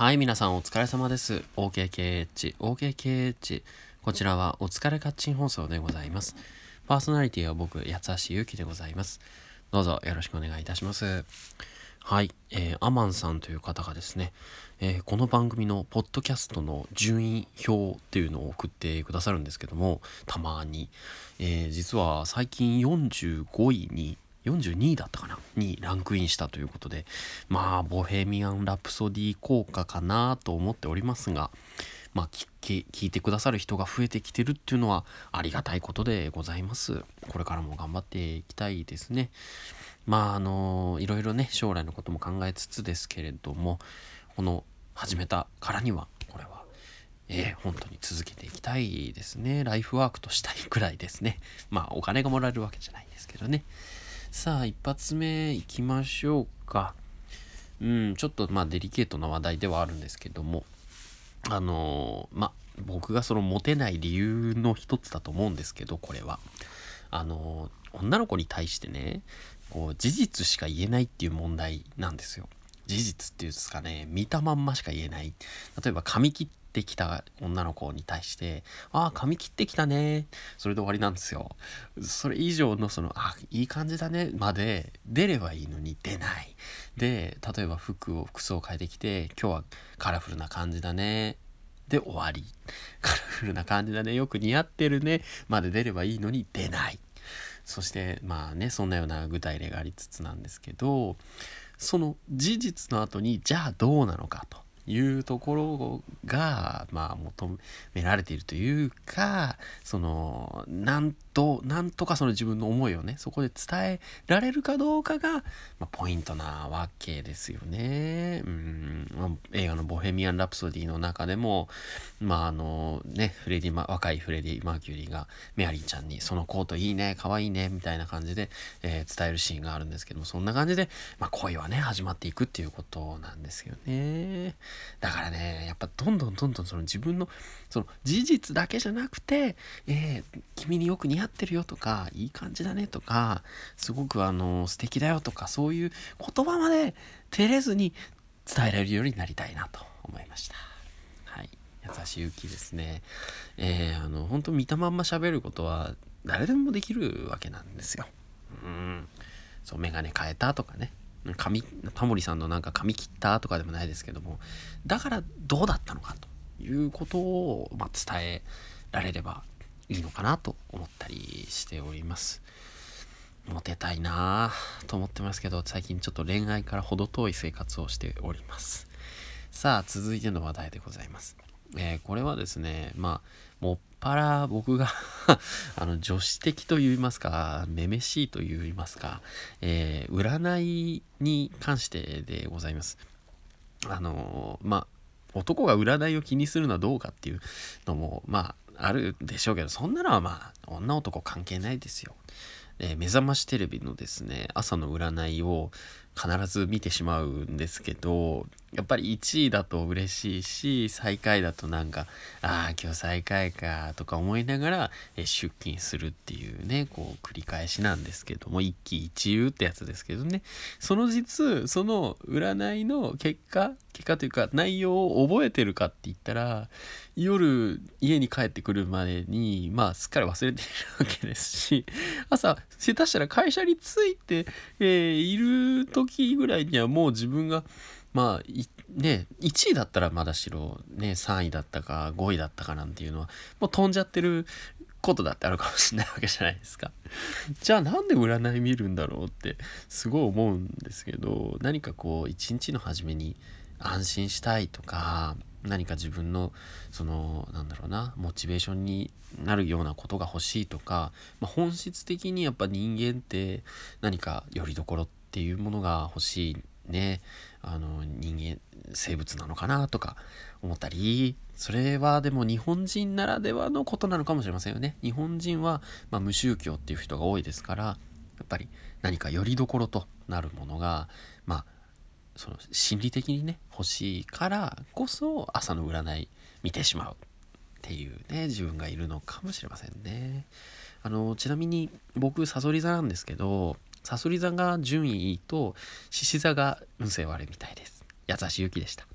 はい、皆さんお疲れ様です。OKKH、OKKH。こちらはお疲れカッチン放送でございます。パーソナリティは僕、八橋ゆうきでございます。どうぞよろしくお願いいたします。はい、えー、アマンさんという方がですね、えーこの番組のポッドキャストの順位表っていうのを送ってくださるんですけども、たまに、えー実は最近45位に42位だったかな？にランクインしたということでまあボヘミアン・ラプソディ効果かなと思っておりますがまあ聞いてくださる人が増えてきてるっていうのはありがたいことでございますこれからも頑張っていきたいですねまああのいろいろね将来のことも考えつつですけれどもこの始めたからにはこれはえー本当に続けていきたいですね。ライフワークとしたいくらいですね。まあ、お金がもらえるわけじゃないですけどね。さあ、一発目いきましょうか。うん、ちょっとまあデリケートな話題ではあるんですけども、あのーまあ、僕がそのモテない理由の一つだと思うんですけど、これは。あのー女の子に対してね、こう、事実しか言えないっていう問題なんですよ。事実っていうんですかね、見たまんましか言えない。例えば髪切ってきた女の子に対して、ああ、髪切ってきたね。それで終わりなんですよ。それ以上のその、あいい感じだね。まで出ればいいのに出ない。で、例えば服を、服装を変えてきて、今日はカラフルな感じだね。で終わり。カラフルな感じだね。よく似合ってるね。まで出ればいいのに出ない。そしてまあねそんなような具体例がありつつなんですけどその事実の後にじゃあどうなのかというところがまあ求められているというかそのなんとなんとかその自分の思いをねそこで伝えられるかどうかが、まあ、ポイントなわけですよね。うんまあ映画の「ボヘミアン・ラプソディ」の中でもまああのねフレディマ若いフレディ・マーキュリーがメアリーちゃんに「そのコートいいね可愛いね」みたいな感じで、えー伝えるシーンがあるんですけどもそんな感じで、まあ、恋はね始まっていくっていうことなんですよね。だからねやっぱどんどんどんどんその自分のその事実だけじゃなくて「えー君によく似合ってるよ」とか「いい感じだね」とか「すごくあの素敵だよ」とかそういう言葉まで照れずに伝えられるようになりたいなと思いました。はい。優しい勇気ですね。えー、あの、本当見たまんま喋ることは誰でもできるわけなんですよ。うん。そう、メガネ変えたとかね。髪、タモリさんのなんか髪切ったとかでもないですけども、だからどうだったのかということを、まあ、伝えられればいいのかなと思ったりしております。モテたいなぁと思ってますけど、最近ちょっと恋愛から程遠い生活をしております。さあ、続いての話題でございます。えーこれはですね、まあ、もっぱら僕が あの、女子的と言いますか、めめしいと言いますか、えー占いに関してでございます。あのーまあ、男が占いを気にするのはどうかっていうのも、まあ、あるでしょうけど、そんなのはまあ、女男関係ないですよ。えー目覚ましテレビのですね朝の占いを必ず見てしまうんですけどやっぱり1位だと嬉しいし最下位だとなんかああ今日最下位かとか思いながら、出勤するっていうねこう繰り返しなんですけども一喜一憂ってやつですけどね。その実その占いの結果結果というか内容を覚えてるかって言ったら夜家に帰ってくるまでにまあすっかり忘れてるわけですし朝下手したら会社に着いて、えーいる時ぐらいにはもう自分がまあね1位だったらまだしろね3位だったか5位だったかなんていうのはもう飛んじゃってることだってあるかもしれないわけじゃないですか。じゃあなんで占い見るんだろうってすごい思うんですけど何かこう一日の初めに安心したいとか何か自分のそのなんだろうなモチベーションになるようなことが欲しいとか、まあ、本質的にやっぱ人間って何かよりどころっていうものが欲しいねあの人間生物なのかなとか思ったりそれはでも日本人ならではのことなのかもしれませんよね日本人は、まあ、無宗教っていう人が多いですからやっぱり何かよりどころとなるものがまあその心理的にね欲しいからこそ朝の占い見てしまうっていうね自分がいるのかもしれませんね。あのちなみに僕さそり座なんですけどさそり座が順位いいと獅子座が運勢悪いみたいです。八橋ゆきでした。